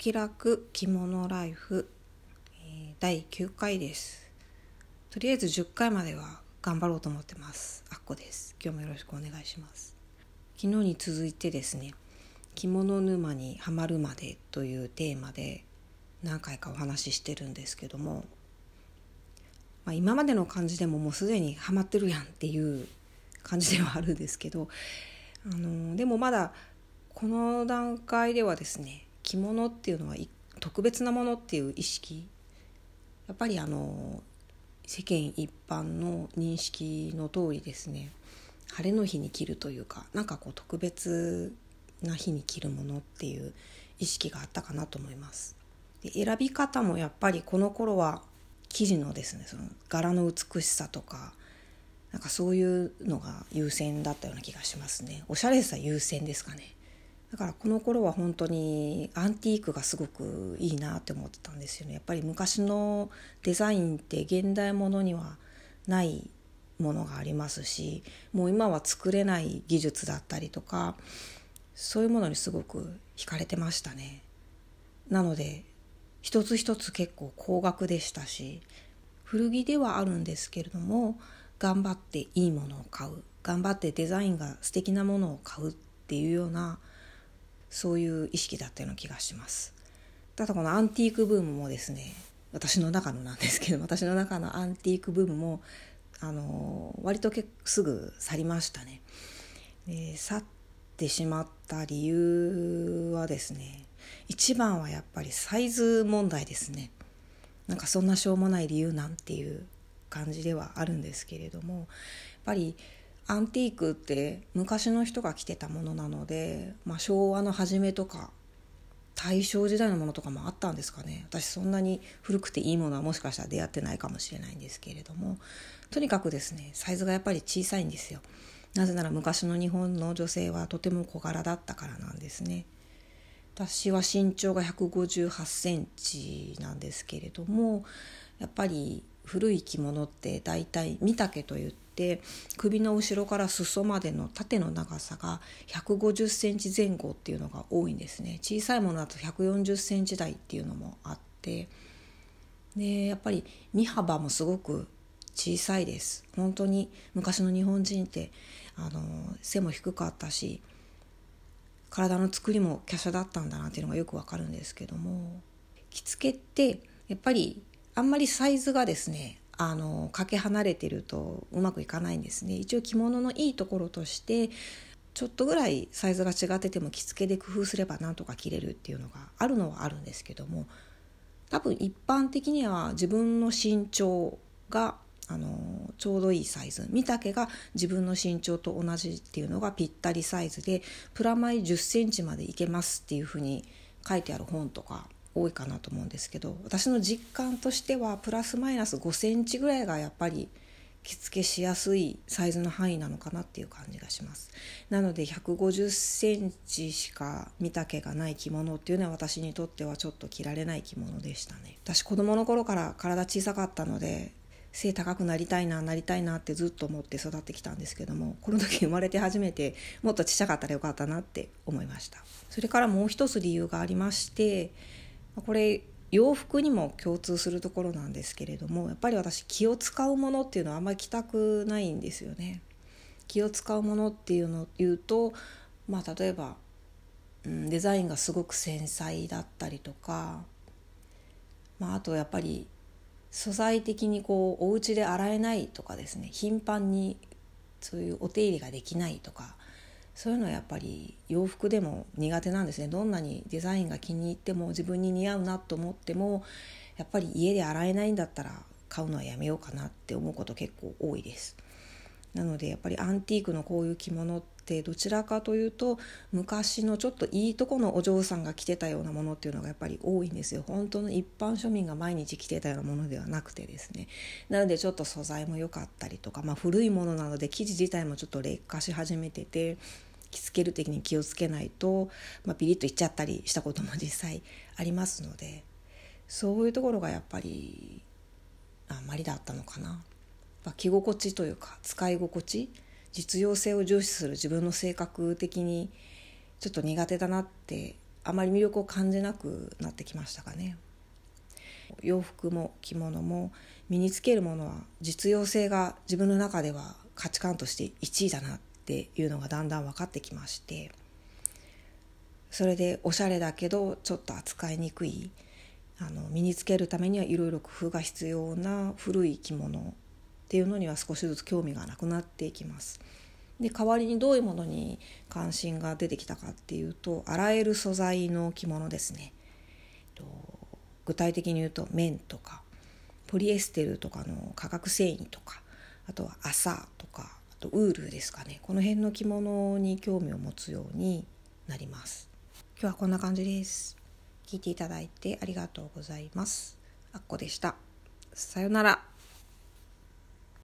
気楽着物ライフ、えー、第9回です。とりあえず10回までは頑張ろうと思ってます。あっこです。今日もよろしくお願いします。昨日に続いてですね着物沼にはまるまでというテーマで何回かお話ししてるんですけども、まあ、今までの感じでももうすでにはまってるやんっていう感じではあるんですけどあのでもまだこの段階ではですね着物っていうのは特別なものっていう意識。やっぱりあの世間一般の認識の通りですね。晴れの日に着るというかなんかこう特別な日に着るものっていう意識があったかなと思います。で選び方もやっぱりこの頃は生地のですねその柄の美しさとかなんかそういうのが優先だったような気がしますね。おしゃれさ優先ですかね。だからこの頃は本当にアンティークがすごくいいなって思ってたんですよね。やっぱり昔のデザインって現代ものにはないものがありますしもう今は作れない技術だったりとかそういうものにすごく惹かれてましたね。なので一つ一つ結構高額でしたし古着ではあるんですけれども頑張っていいものを買う頑張ってデザインが素敵なものを買うっていうようなそういう意識だったような気がします。ただこのアンティークブームもですね私の中のなんですけど私の中のアンティークブームもあの割とすぐ去りましたね。で去ってしまった理由はですね一番はやっぱりサイズ問題ですね。なんかそんなしょうもない理由なんていう感じではあるんですけれどもやっぱりアンティークって昔の人が着てたものなので、まあ、昭和の初めとか大正時代のものとかもあったんですかね。私そんなに古くていいものはもしかしたら出会ってないかもしれないんですけれども。とにかくですねサイズがやっぱり小さいんですよ。なぜなら昔の日本の女性はとても小柄だったからなんですね。私は身長が158センチなんですけれどもやっぱり古い着物って大体身丈といって首の後ろから裾までの縦の長さが150センチ前後っていうのが多いんですね。小さいものだと140センチ台っていうのもあってでやっぱり身幅もすごく小さいです。本当に昔の日本人ってあの背も低かったし体の作りも華奢だったんだなっていうのがよくわかるんですけども着付けってやっぱりあんまりサイズがですねあのかけ離れてるとうまくいかないんですね。一応着物のいいところとしてちょっとぐらいサイズが違ってても着付けで工夫すればなんとか着れるっていうのがあるのはあるんですけども多分一般的には自分の身長があのちょうどいいサイズ。身丈が自分の身長と同じっていうのがぴったりサイズでプラマイ1 0センチまでいけますっていうふうに書いてある本とか多いかなと思うんですけど私の実感としてはプラスマイナス5センチぐらいがやっぱり着付けしやすいサイズの範囲なのかなっていう感じがします。なので150センチしか見丈がない着物っていうのは私にとってはちょっと着られない着物でしたね。私子供の頃から体小さかったので背高くなりたいななりたいなってずっと思って育ってきたんですけどもこの時生まれて初めてもっとちっちゃかったらよかったなって思いました。それからもう一つ理由がありましてこれ洋服にも共通するところなんですけれどもやっぱり私気を使うものっていうのはあんまり着たくないんですよね。気を使うものっていうのを言うと、まあ、例えば、うん、デザインがすごく繊細だったりとか、まあ、あとやっぱり素材的にこうお家で洗えないとかですね頻繁にそういうお手入れができないとかそういうのはやっぱり洋服でも苦手なんですね。どんなにデザインが気に入っても自分に似合うなと思ってもやっぱり家で洗えないんだったら買うのはやめようかなって思うこと結構多いです。なのでやっぱりアンティークのこういう着物ってどちらかというと昔のちょっといいとこのお嬢さんが着てたようなものっていうのがやっぱり多いんですよ本当の一般庶民が毎日着てたようなものではなくてですねなのでちょっと素材も良かったりとか、まあ、古いものなので生地自体もちょっと劣化し始めてて着付ける時に気をつけないと、まあ、ピリッといっちゃったりしたことも実際ありますのでそういうところがやっぱりあんまりだったのかな。まあ、着心地というか使い心地実用性を重視する自分の性格的にちょっと苦手だなってあまり魅力を感じなくなってきましたかね。洋服も着物も身につけるものは実用性が自分の中では価値観として1位だなっていうのがだんだん分かってきましてそれでおしゃれだけどちょっと扱いにくいあの身につけるためにはいろいろ工夫が必要な古い着物っていうのには少しずつ興味がなくなっていきます。で代わりにどういうものに関心が出てきたかっていうと洗える素材の着物ですね。具体的に言うと綿とかポリエステルとかの化学繊維とかあとは麻とかあとウールですかね。この辺の着物に興味を持つようになります。今日はこんな感じです。聞いていただいてありがとうございます。あっこでした。さよなら。